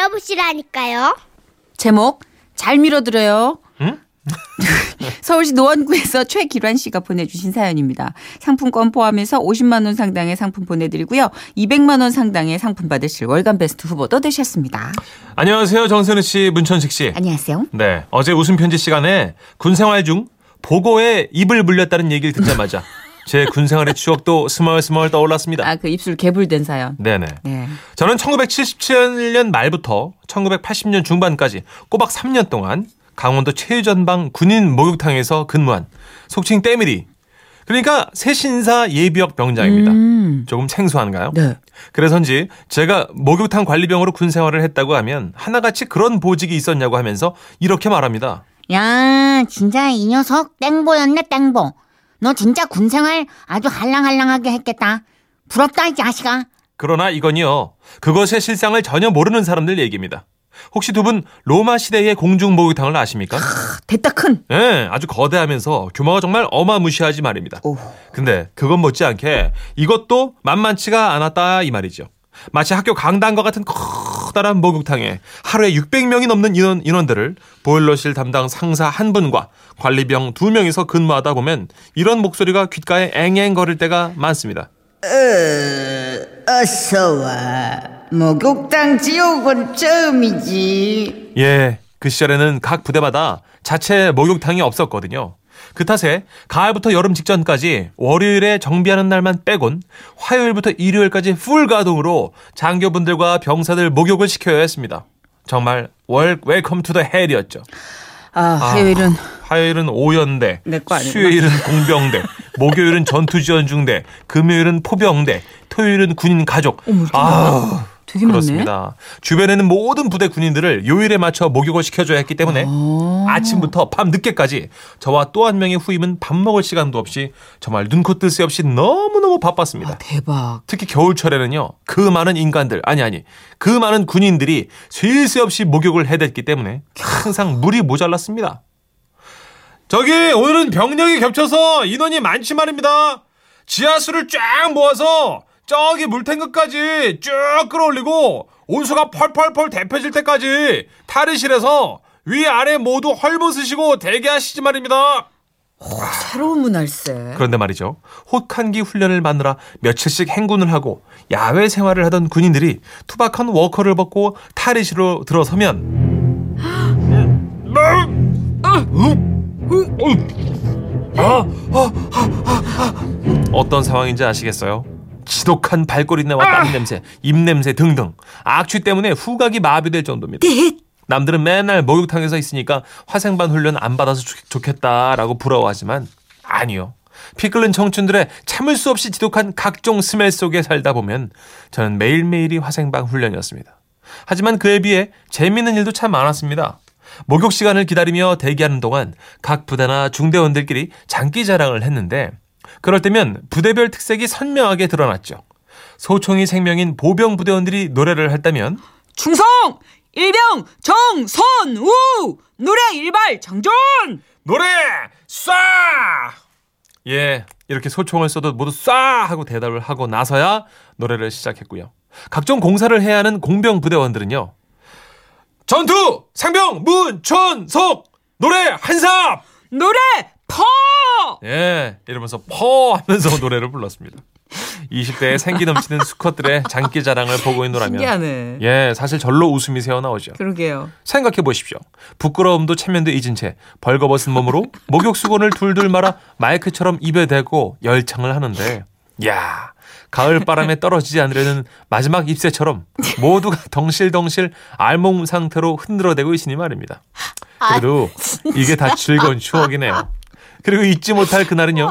들어보시라니까요. 제목 잘 밀어드려요. 응? 서울시 노원구에서 최기란 씨가 보내주신 사연입니다. 상품권 포함해서 50만 원 상당의 상품 보내드리고요. 200만 원 상당의 상품 받으실 월간 베스트 후보도 되셨습니다. 안녕하세요. 정선우 씨, 문천식 씨. 안녕하세요. 네. 어제 웃음 편지 시간에 군 생활 중 보고에 입을 물렸다는 얘기를 듣자마자 제 군 생활의 추억도 스멀스멀 떠올랐습니다. 아 그 입술 개불된 사연. 네네. 네. 저는 1977년 말부터 1980년 중반까지 꼬박 3년 동안 강원도 최전방 군인 목욕탕에서 근무한 속칭 때밀이. 그러니까 새신사 예비역 병장입니다. 음. 조금 생소한가요? 네. 그래서인지 제가 목욕탕 관리병으로 군 생활을 했다고 하면 하나같이 그런 보직이 있었냐고 하면서 이렇게 말합니다. 야, 진짜 이 녀석 땡보였네, 땡보. 너 진짜 군생활 아주 할랑할랑하게 했겠다. 부럽다, 이 자식아. 그러나 이건요. 그것의 실상을 전혀 모르는 사람들 얘기입니다. 혹시 두 분 로마 시대의 공중 목욕탕을 아십니까? 됐다 큰. 예, 아주 거대하면서 규모가 정말 어마무시하지 말입니다. 오. 근데 그건 못지않게 이것도 만만치가 않았다 이 말이죠. 마치 학교 강당과 같은 커다란 목욕탕에 하루에 600명이 넘는 인원, 인원들을 보일러실 담당 상사 한 분과 관리병 두 명이서 근무하다 보면 이런 목소리가 귓가에 앵앵거릴 때가 많습니다. 어서와 목욕탕 지옥은 처음이지 예, 그 시절에는 각 부대마다 자체 목욕탕이 없었거든요. 그 탓에 가을부터 여름 직전까지 월요일에 정비하는 날만 빼곤 화요일부터 일요일까지 풀 가동으로 장교분들과 병사들 목욕을 시켜야 했습니다. 정말 월 welcome to the hell이었죠. 아 화요일은 화요일은 오연대. 수요일은 공병대, 목요일은 전투지원 중대, 금요일은 포병대, 토요일은 군인 가족. 아, 되게 많네. 그렇습니다. 주변에는 모든 부대 군인들을 요일에 맞춰 목욕을 시켜줘야 했기 때문에 아침부터 밤 늦게까지 저와 또 한 명의 후임은 밥 먹을 시간도 없이 정말 눈코 뜰 새 없이 너무너무 바빴습니다. 아, 대박. 특히 겨울철에는요, 그 많은 인간들, 아니, 아니, 그 많은 군인들이 쉴 새 없이 목욕을 해댔기 때문에 항상 물이 모자랐습니다. 저기, 오늘은 병력이 겹쳐서 인원이 많지 말입니다. 지하수를 쫙 모아서 저기 물탱크까지 쭉 끌어올리고 온수가 펄펄펄 데펴질 때까지 탈의실에서 위아래 모두 헐벗으시고 대기하시지 말입니다. 새로운 문할세. 그런데 말이죠. 혹한기 훈련을 마느라 며칠씩 행군을 하고 야외 생활을 하던 군인들이 투박한 워커를 벗고 탈의실로 들어서면 어떤 상황인지 아시겠어요? 지독한 발꼬리내와 땀 냄새, 입 냄새 등등 악취 때문에 후각이 마비될 정도입니다. 남들은 맨날 목욕탕에서 있으니까 화생반 훈련 안 받아서 좋- 좋겠다라고 부러워하지만 아니요. 피 끓는 청춘들의 참을 수 없이 지독한 각종 스멜 속에 살다 보면 저는 매일매일이 화생방 훈련이었습니다. 하지만 그에 비해 재미있는 일도 참 많았습니다. 목욕 시간을 기다리며 대기하는 동안 각 부대나 중대원들끼리 장기 자랑을 했는데 그럴 때면 부대별 특색이 선명하게 드러났죠. 소총이 생명인 보병 부대원들이 노래를 했다면 충성 일병 정선우 노래 일발 장전. 노래 쏴! 예, 이렇게 소총을 쏘도 모두 쏴! 하고 대답을 하고 나서야 노래를 시작했고요. 각종 공사를 해야 하는 공병 부대원들은요. 전투! 상병! 문천석! 노래 한삽! 노래 퍼. 예, 이러면서 퍼 하면서 노래를 불렀습니다. 20대의 생기 넘치는 수컷들의 장기 자랑을 보고 있노라면 신기하네. 예, 사실 절로 웃음이 새어나오죠. 그러게요. 생각해 보십시오. 부끄러움도 체면도 잊은 채 벌거벗은 몸으로 목욕 수건을 둘둘 말아 마이크처럼 입에 대고 열창을 하는데, 야 가을 바람에 떨어지지 않으려는 마지막 잎새처럼 모두가 덩실덩실 알몸 상태로 흔들어대고 있으니 말입니다. 그래도 이게 다 즐거운 추억이네요. 그리고 잊지 못할 그날은요.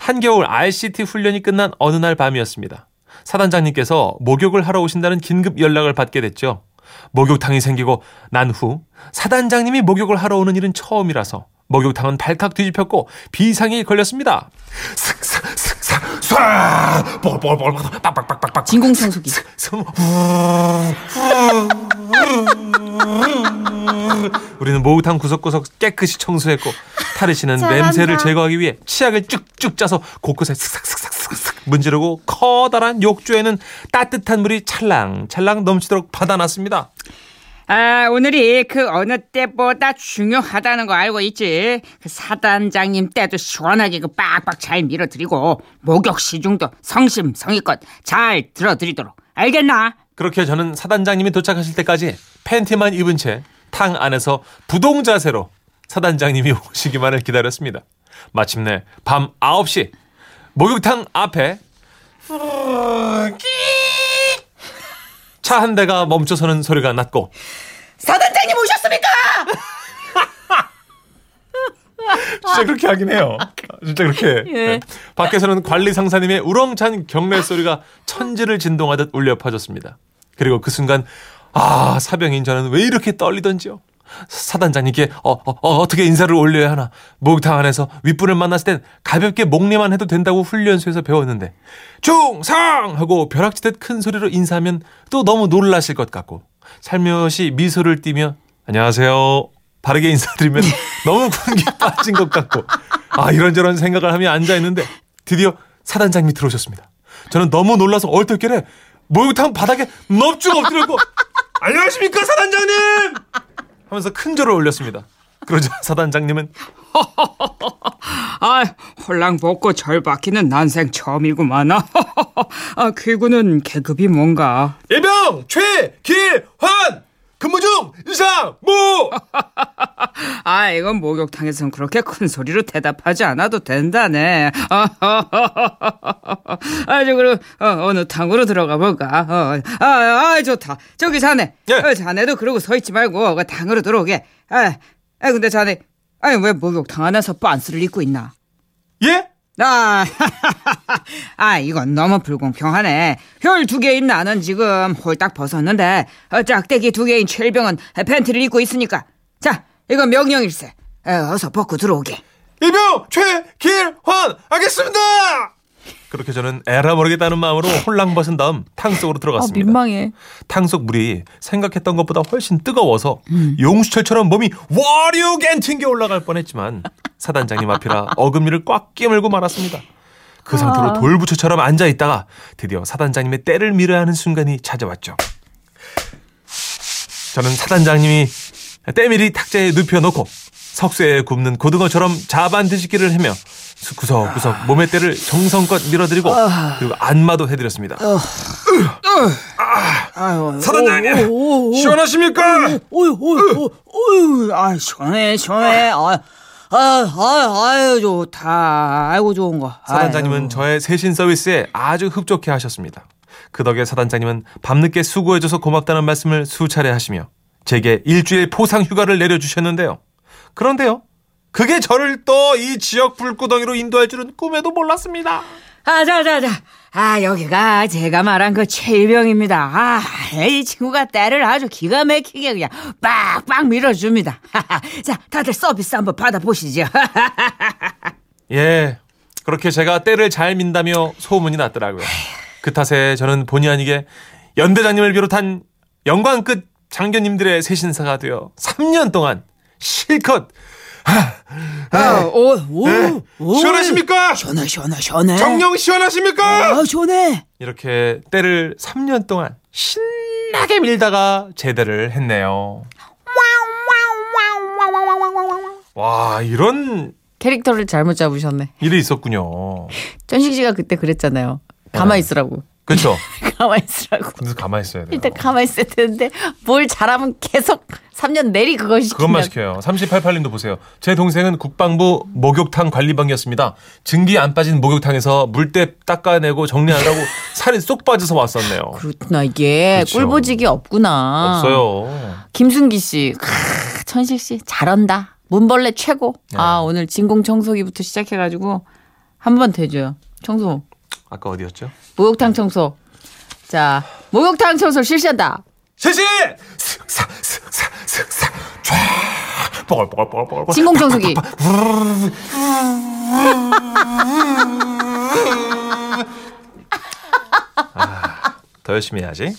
한겨울 RCT 훈련이 끝난 어느 날 밤이었습니다. 사단장님께서 목욕을 하러 오신다는 긴급 연락을 받게 됐죠. 목욕탕이 생기고 난 후 사단장님이 목욕을 하러 오는 일은 처음이라서 목욕탕은 발칵 뒤집혔고 비상이 걸렸습니다. 슥슥슥 슥 쏴! 볼볼볼 빡빡빡빡빡 진공청소기. 우리는 목욕탕 구석구석 깨끗이 청소했고 타르 씨는 냄새를 제거하기 위해 치약을 쭉쭉 짜서 곳곳에 슥싹슥싹슥싹 문지르고 커다란 욕조에는 따뜻한 물이 찰랑찰랑 넘치도록 받아놨습니다. 아, 오늘이 그 어느 때보다 중요하다는 거 알고 있지. 그 사단장님 때도 시원하게 그 빡빡 잘 밀어드리고 목욕 시중도 성심성의껏 잘 들어드리도록 알겠나? 그렇게 저는 사단장님이 도착하실 때까지 팬티만 입은 채 탕 안에서 부동 자세로 사단장님이 오시기만을 기다렸습니다. 마침내 밤 9시 목욕탕 앞에 차 한 대가 멈춰서는 소리가 났고 사단장님 오셨습니까? 진짜 그렇게 하긴 해요. 진짜 그렇게. 네. 밖에서는 관리 상사님의 우렁찬 경례 소리가 천지를 진동하듯 울려 퍼졌습니다. 그리고 그 순간 아 사병인 저는 왜 이렇게 떨리던지요. 사단장님께 어, 어, 어, 떻게 인사를 올려야 하나? 목욕탕 안에서 윗분을 만났을 땐 가볍게 목례만 해도 된다고 훈련소에서 배웠는데 중상! 하고 벼락치듯 큰 소리로 인사하면 또 너무 놀라실 것 같고 살며시 미소를 띠며 안녕하세요. 바르게 인사드리면 너무 분기 빠진 것 같고 아 이런저런 생각을 하며 앉아 있는데 드디어 사단장님이 들어오셨습니다. 저는 너무 놀라서 얼떨결에 목욕탕 바닥에 넙죽 엎드렸고 안녕하십니까 사단장님 하면서 큰 절을 올렸습니다. 그러자 사단장님은 아, 홀랑 벗고 절 박히는 난생 처음이구만. 아, 귀구는 계급이 뭔가? 예병 최길환 근무 중 이상 무 아, 이건 목욕탕에서는 그렇게 큰 소리로 대답하지 않아도 된다네. 아, 저, 그럼, 어, 어느 탕으로 들어가 볼까? 어, 아, 아, 좋다. 저기 자네. 예. 어, 자네도 그러고 서 있지 말고, 그 탕으로 들어오게. 아, 아, 근데 자네, 아니, 왜 목욕탕 안에서 빤스를 입고 있나? 예? 아, 아, 이건 너무 불공평하네. 혈두 개인 나는 지금 홀딱 벗었는데, 어, 짝대기 두 개인 최일병은 팬티를 입고 있으니까. 자, 이건 명령일세. 어, 어서 벗고 들어오게. 예병 최길환 하겠습니다. 그렇게 저는 에라 모르겠다는 마음으로 홀랑 벗은 다음 탕 속으로 아, 들어갔습니다. 민망해. 탕속 물이 생각했던 것보다 훨씬 뜨거워서 용수철처럼 몸이 와류겐 튕겨 올라갈 뻔했지만 사단장님 앞이라 어금니를 꽉 깨물고 말았습니다. 그 상태로 돌부처처럼 앉아 있다가 드디어 사단장님의 때를 밀어야 하는 순간이 찾아왔죠. 저는 사단장님이 때밀이 탁자에 눕혀놓고 석쇠에 굽는 고등어처럼 자반 뒤집기를 하며 구석구석 몸의 때를 정성껏 밀어드리고 그리고 안마도 해드렸습니다. 아유, 사단장님 시원하십니까? 오유, 오유, 오유, 아, 시원해, 시원해. 아, 아, 아, 아유, 좋다. 아이고, 좋은 거. 사단장님은 아유. 저의 세신 서비스에 아주 흡족해 하셨습니다. 그 덕에 사단장님은 밤늦게 수고해줘서 고맙다는 말씀을 수차례 하시며 제게 일주일 포상 휴가를 내려주셨는데요. 그런데요. 그게 저를 또 이 지역 불구덩이로 인도할 줄은 꿈에도 몰랐습니다. 아, 자, 자, 자. 아, 여기가 제가 말한 그 최일병입니다. 아, 이 친구가 때를 아주 기가 막히게 그냥 빡빡 밀어줍니다. 자, 다들 서비스 한번 받아보시죠. 예. 그렇게 제가 때를 잘 민다며 소문이 났더라고요. 그 탓에 저는 본의 아니게 연대장님을 비롯한 영광 끝 장교님들의 세신사가 되어 3년 동안 실컷 아, 오, 오, 오. 시원하십니까? 시원해, 시원해, 시원해. 정령 시원하십니까? 아, 시원해. 이렇게 때를 3년 동안 신나게 밀다가 제대를 했네요. 와, 이런 캐릭터를 잘못 잡으셨네. 일이 있었군요. 전식 씨가 그때 그랬잖아요. 가만히 있으라고. 그렇죠? 가만히 있으라고. 근데 가만히 있어야 돼요. 일단 가만히 있어야 되는데 뭘 잘하면 계속 3년 내리 그걸 시킨다. 그것만 시켜요. 3888님도 보세요. 제 동생은 국방부 목욕탕 관리방이었습니다. 증기 안 빠진 목욕탕에서 물때 닦아내고 정리하느라고 살이 쏙 빠져서 왔었네요. 그렇구나 이게 그렇죠. 꿀보직이 없구나. 없어요. 김순기 씨, 크, 천식 씨 잘한다. 문벌레 최고. 네. 아 오늘 진공 청소기부터 시작해가지고 한번 대줘요. 청소. 아까 어디였죠? 목욕탕 청소. 자 목욕탕 청소 실시한다. 실시! 슥사 슥사 슥사 쫙 뽀글뽀글뽀글 진공 청소기. 더 열심히 해야지.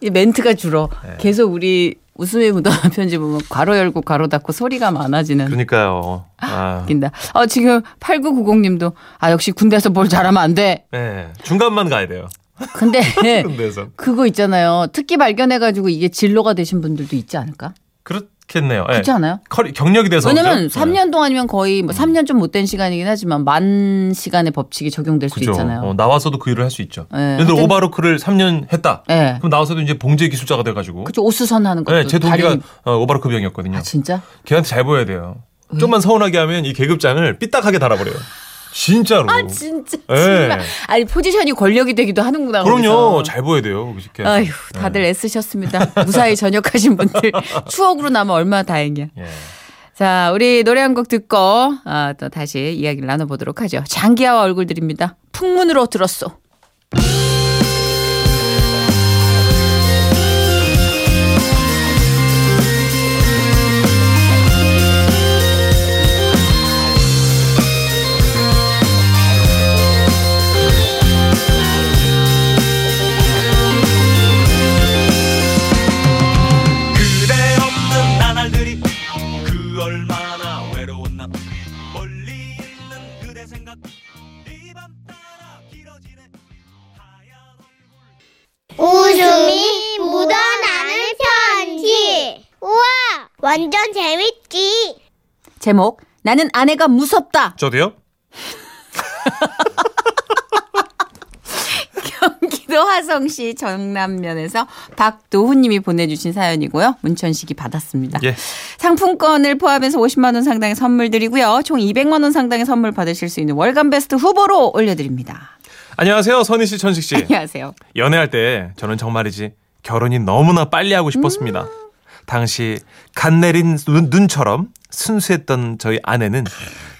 이 멘트가 줄어. 네. 계속 우리 웃음의 묻어난 편지 보면 괄호 열고 괄호 닫고 소리가 많아지는. 그러니까요. 아, 웃긴다. 어, 지금 8990님도 아 역시 군대에서 뭘 잘하면 안 돼. 네, 중간만 가야 돼요. 근데. 그거 있잖아요. 특기 발견해가지고 이게 진로가 되신 분들도 있지 않을까? 그렇겠네요. 예. 그렇지 않아요? 커리- 경력이 돼서. 왜냐면 그죠? 3년 동안이면 거의 뭐 3년 좀 못된 시간이긴 하지만 만 시간의 법칙이 적용될 수 그죠. 있잖아요. 어, 나와서도 그 일을 할 수 있죠. 예, 예를 들어 오바로크를 3년 했다. 예. 그럼 나와서도 이제 봉제 기술자가 돼가지고. 그죠. 오수선 하는 것도 네, 제 동기가 다리- 어, 오바로크 병이었거든요. 아 진짜? 걔한테 잘 보여야 돼요. 좀만 서운하게 하면 이 계급장을 삐딱하게 달아버려요. 진짜로. 아 진짜 예. 정말 아니 포지션이 권력이 되기도 하는구나. 그럼요. 거기서. 잘 보여야 돼요. 걔. 아휴 다들 애쓰셨습니다. 무사히 전역하신 분들 추억으로 남아 얼마나 다행이야. 예. 자 우리 노래 한 곡 듣고 아, 또 다시 이야기를 나눠보도록 하죠. 장기하와 얼굴들입니다. 풍문으로 들었어. 제목 나는 아내가 무섭다. 저도요? 경기도 화성시 정남면에서 박도훈님이 보내주신 사연이고요. 문천식이 받았습니다. 예. 상품권을 포함해서 50만 원 상당의 선물 드리고요. 총 200만 원 상당의 선물 받으실 수 있는 월간 베스트 후보로 올려드립니다. 안녕하세요. 선희 씨, 천식 씨. 안녕하세요. 연애할 때 저는 정말이지 결혼이 너무나 빨리 하고 싶었습니다. 당시 갓 내린 눈, 눈처럼 순수했던 저희 아내는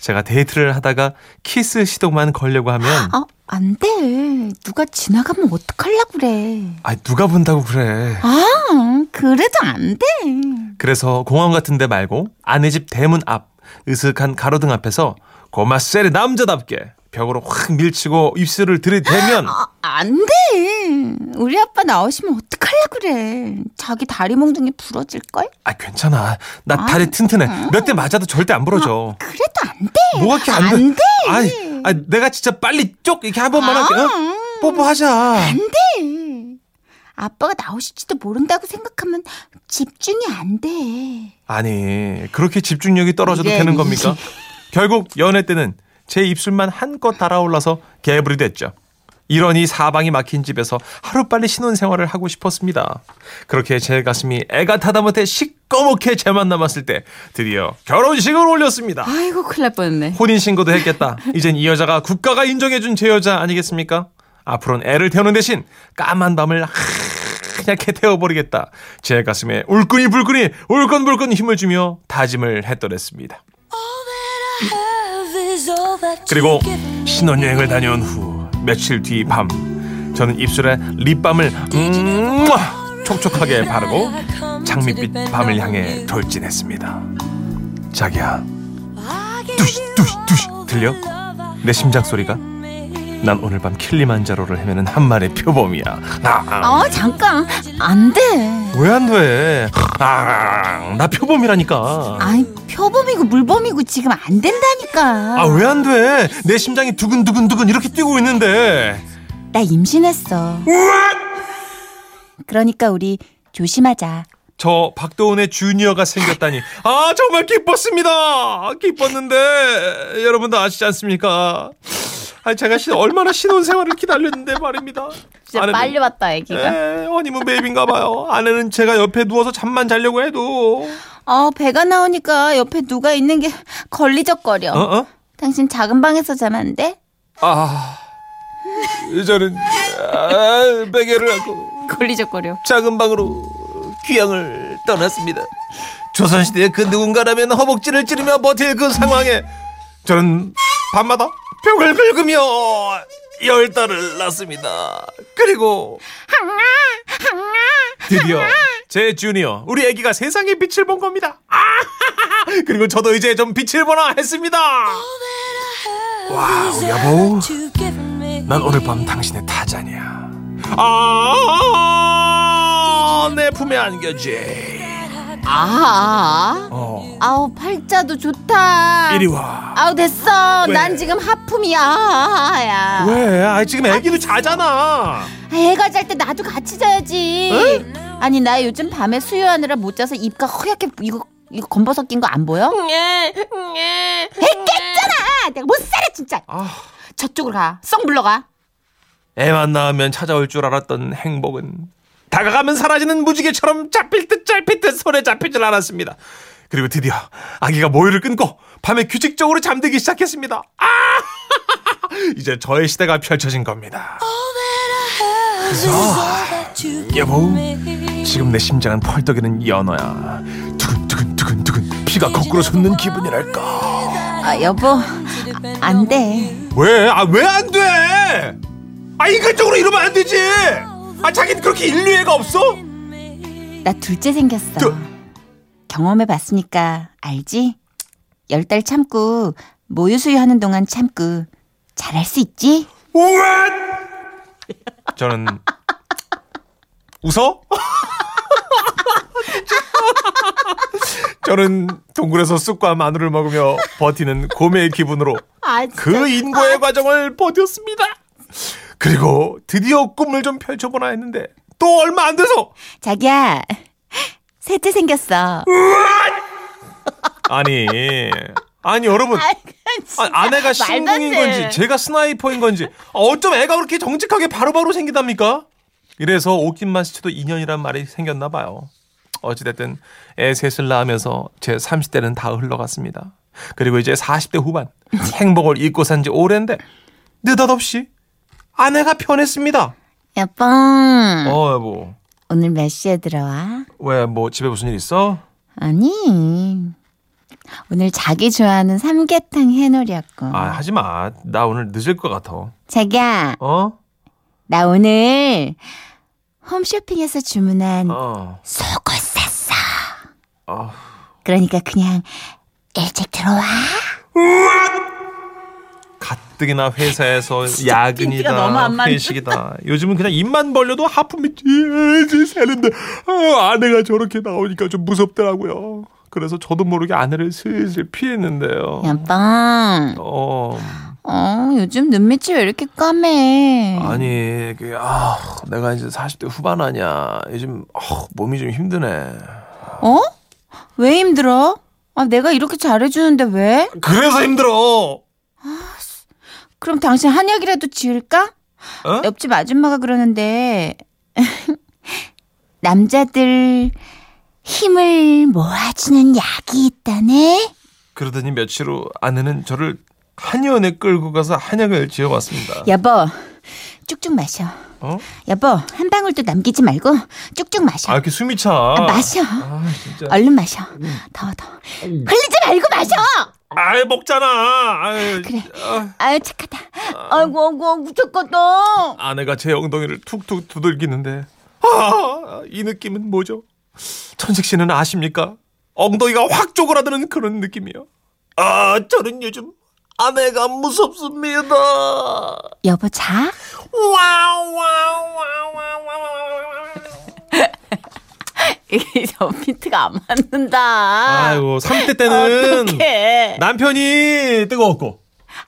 제가 데이트를 하다가 키스 시도만 걸려고 하면 아, 안 돼. 누가 지나가면 어떡하려고 그래. 아 누가 본다고 그래. 아, 그래도 안 돼. 그래서 공원 같은 데 말고 아내 집 대문 앞 으슥한 가로등 앞에서 고마 쎄리 남자답게 벽으로 확 밀치고 입술을 들이대면 아, 안 돼. 우리 아빠 나오시면 어떡하려고 그래. 자기 다리 몽둥이 부러질걸? 아 괜찮아 나 다리 튼튼해 몇대 맞아도 절대 안 부러져 그래도 안 돼. 뭐가 이렇게 안 돼? 안 돼. 아이, 아이, 내가 진짜 빨리 쪽 이렇게 한 번만 할게. 어? 뽀뽀하자. 안 돼. 아빠가 나오실지도 모른다고 생각하면 집중이 안 돼. 아니, 그렇게 집중력이 떨어져도 이래, 되는 겁니까? 결국 연애 때는 제 입술만 한껏 달아올라서 개불이 됐죠. 이러니 사방이 막힌 집에서 하루빨리 신혼생활을 하고 싶었습니다. 그렇게 제 가슴이 애가 타다 못해 시꺼멓게 재만 남았을 때 드디어 결혼식을 올렸습니다. 아이고, 큰일 날 뻔했네. 혼인신고도 했겠다. 이젠 이 여자가 국가가 인정해준 제 여자 아니겠습니까? 앞으로는 애를 태우는 대신 까만 밤을 하얗게 태워버리겠다. 제 가슴에 울끈이 불끈이 울끈불끈 힘을 주며 다짐을 했더랬습니다. 그리고 신혼여행을 다녀온 후 며칠 뒤 밤 저는 입술에 립밤을 음 촉촉하게 바르고 장밋빛 밤을 향해 돌진했습니다. 자기야 뚜시 뚜시 뚜시 들려? 내 심장 소리가? 난 오늘 밤 킬리만자로를 헤매는 한 마리 표범이야. 아, 어, 잠깐. 안 돼. 왜 안 돼? 아, 나 표범이라니까. 아니, 표범이고 물범이고 지금 안 된다니까. 아, 왜 안 돼? 내 심장이 두근두근 두근 이렇게 뛰고 있는데. 나 임신했어. 그러니까 우리 조심하자. 저 박도훈의 주니어가 생겼다니. 아, 정말 기뻤습니다. 기뻤는데 여러분도 아시지 않습니까? 아, 제가 신, 얼마나 신혼생활을 기다렸는데 말입니다. 진짜 아내는- 빨리 왔다, 애기가. 에, 허니문 베이비인가 봐요. 아내는 제가 옆에 누워서 잠만 자려고 해도 어, 배가 나오니까 옆에 누가 있는 게 걸리적거려. 어 어? 당신 작은 방에서 자면 안 돼? 아, 저는 아, 베개를 안고 걸리적거려. 작은 방으로 귀향을 떠났습니다. 조선시대의 그 누군가라면 허벅지를 찌르며 버틸 그 상황에 저는 밤마다 벽을 긁으며 열 달을 낳습니다. 그리고 드디어 제 주니어 우리 아기가 세상의 빛을 본 겁니다. 아! 그리고 저도 이제 좀 빛을 보나 했습니다. 와우 여보 난 오늘 밤 당신의 타잔이야. 아, 내 품에 안겨지. 아, 어. 아우 팔자도 좋다. 이리 와. 아우 됐어. 왜? 난 지금 하품이야. 야. 왜? 아 지금 애기도 자잖아. 애가 잘 때 나도 같이 자야지. 아니 나 요즘 밤에 수유하느라 못 자서 입가 허옇게 이거 이거 검버섯 낀 거 안 보여? 했겠잖아. 내가 못 살아 진짜. 아. 저쪽으로 가. 썩 물러가. 애만 낳으면 찾아올 줄 알았던 행복은 다가가면 사라지는 무지개처럼 잡힐 듯 짧힐 듯 손에 잡힐 줄 알았습니다. 그리고 드디어 아기가 모유를 끊고 밤에 규칙적으로 잠들기 시작했습니다. 아! 이제 저의 시대가 펼쳐진 겁니다. 아, 여보, 지금 내 심장은 펄떡이는 연어야. 두근두근 두근두근 피가 거꾸로 솟는 기분이랄까. 아 여보 아, 안 돼. 왜? 아, 왜 안 돼? 아, 인간적으로 이러면 안 되지! 아, 자기는 그렇게 인류애가 없어? 나 둘째 생겼어. 저- 경험해 봤으니까 알지? 열 달 참고 모유 수유 하는 동안 참고 잘할 수 있지? 우와! 저는 웃어? 저는 동굴에서 쑥과 마늘을 먹으며 버티는 고매의 기분으로 아, 그 인고의 과정을 버텼습니다. 그리고 드디어 꿈을 좀 펼쳐보나 했는데 또 얼마 안 돼서 자기야 셋째 생겼어. 아니 아니 여러분 아, 아내가 신궁인 건지 제가 스나이퍼인 건지 어쩜 애가 그렇게 정직하게 바로바로 생기답니까? 이래서 옷깃만 스쳐도 인연이란 말이 생겼나 봐요. 어찌됐든 애 셋을 낳으면서 제 30대는 다 흘러갔습니다. 그리고 이제 40대 후반 행복을 잊고 산 지 오랜데 느닷없이 아내가 변했습니다. 여보 어 여보 오늘 몇 시에 들어와? 왜 뭐 집에 무슨 일 있어? 아니 오늘 자기 좋아하는 삼계탕 해놓으려고. 아 하지 마. 나 오늘 늦을 것 같아. 자기야 어? 나 오늘 홈쇼핑에서 주문한 어. 속옷 샀어. 어. 그러니까 그냥 일찍 들어와. 가뜩이나 회사에서 야근이다. 회식이다 요즘은 그냥 입만 벌려도 하품이 찌질 새는데 아, 아내가 저렇게 나오니까 좀 무섭더라고요 그래서 저도 모르게 아내를 슬슬 피했는데요 여보 어어 요즘 눈밑이 왜 이렇게 까매? 아니 그, 아, 내가 이제 40대 후반 아니야 요즘 아, 몸이 좀 힘드네 어? 왜 힘들어? 아 내가 이렇게 잘해주는데 왜? 그래서 힘들어 그럼 당신 한약이라도 지을까? 어? 옆집 아줌마가 그러는데 남자들 힘을 모아주는 약이 있다네. 그러더니 며칠 후 아내는 저를 한의원에 끌고 가서 한약을 지어봤습니다 여보 쭉쭉 마셔. 어? 여보 한 방울도 남기지 말고 쭉쭉 마셔. 아 이렇게 숨이 차 아, 마셔. 아 진짜 얼른 마셔. 더 더. 흘리지 말고 마셔. 아이 먹잖아. 아이, 그래. 아, 아유 착하다. 아이고 아이고 아이고 착하다. 아내가 제 엉덩이를 툭툭 두들기는데 아, 이 느낌은 뭐죠? 천식 씨는 아십니까? 엉덩이가 확 쪼그라드는 그런 느낌이요. 아, 저는 요즘 아내가 무섭습니다. 여보 자. 이게 저 비트가 안 맞는다. 아이고, 3대 때는 어떡해. 남편이 뜨거웠고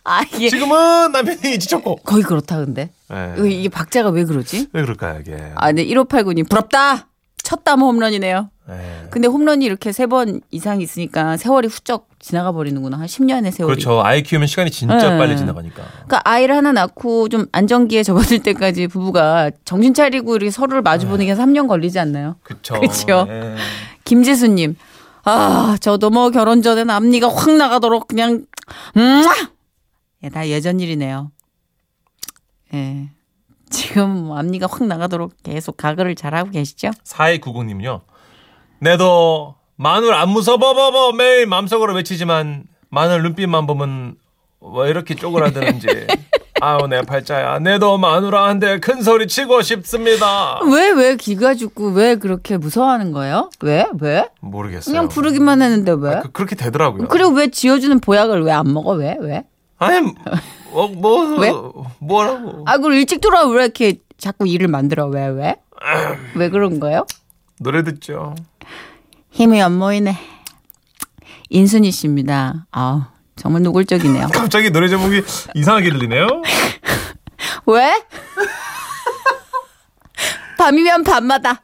아 이게 지금은 남편이 지쳤고. 거의 그렇다 근데. 예. 이거 이게 박자가 왜 그러지? 왜 그럴까요, 이게? 아, 네 1589님 부럽다. 첫담 홈런이네요. 예. 근데 홈런이 이렇게 세 번 이상 있으니까 세월이 훌쩍 지나가 버리는구나. 한 10년의 세월이. 그렇죠. 아이 키우면 시간이 진짜 네. 빨리 지나가니까. 그러니까 아이를 하나 낳고 좀 안정기에 접어들 때까지 부부가 정신 차리고 이렇게 서로를 마주 보는 게 3년 걸리지 않나요? 그쵸. 그쵸. 예. 김지수님, 아, 저도 뭐 결혼 전엔 앞니가 확 나가도록 그냥, 음, 예, 다 예전 일이네요. 예. 지금 뭐 앞니가 확 나가도록 계속 가글을 잘하고 계시죠? 4290님요. 내도 마늘 안 무서워버버 매일 맘속으로 외치지만 마늘 눈빛만 보면 왜 이렇게 쪼그라드는지. 아우 내 팔자야. 내도 마누라한테 큰 소리 치고 싶습니다. 왜, 왜 기가 죽고 왜 그렇게 무서워하는 거예요? 왜? 왜? 모르겠어요. 그냥 부르기만 했는데 왜? 아, 그, 그렇게 되더라고요. 그리고 왜 지어주는 보약을 왜 안 먹어? 왜? 왜? 아니 뭐, 뭐 왜? 뭐라고? 아, 그럼 일찍 돌아와 왜 이렇게 자꾸 일을 만들어? 왜, 왜? 왜 그런 거예요? 노래 듣죠. 힘이 안 모이네. 인순이 씨입니다. 아 정말 노골적이네요. 갑자기 노래 제목이 이상하게 들리네요. 왜? 밤이면 밤마다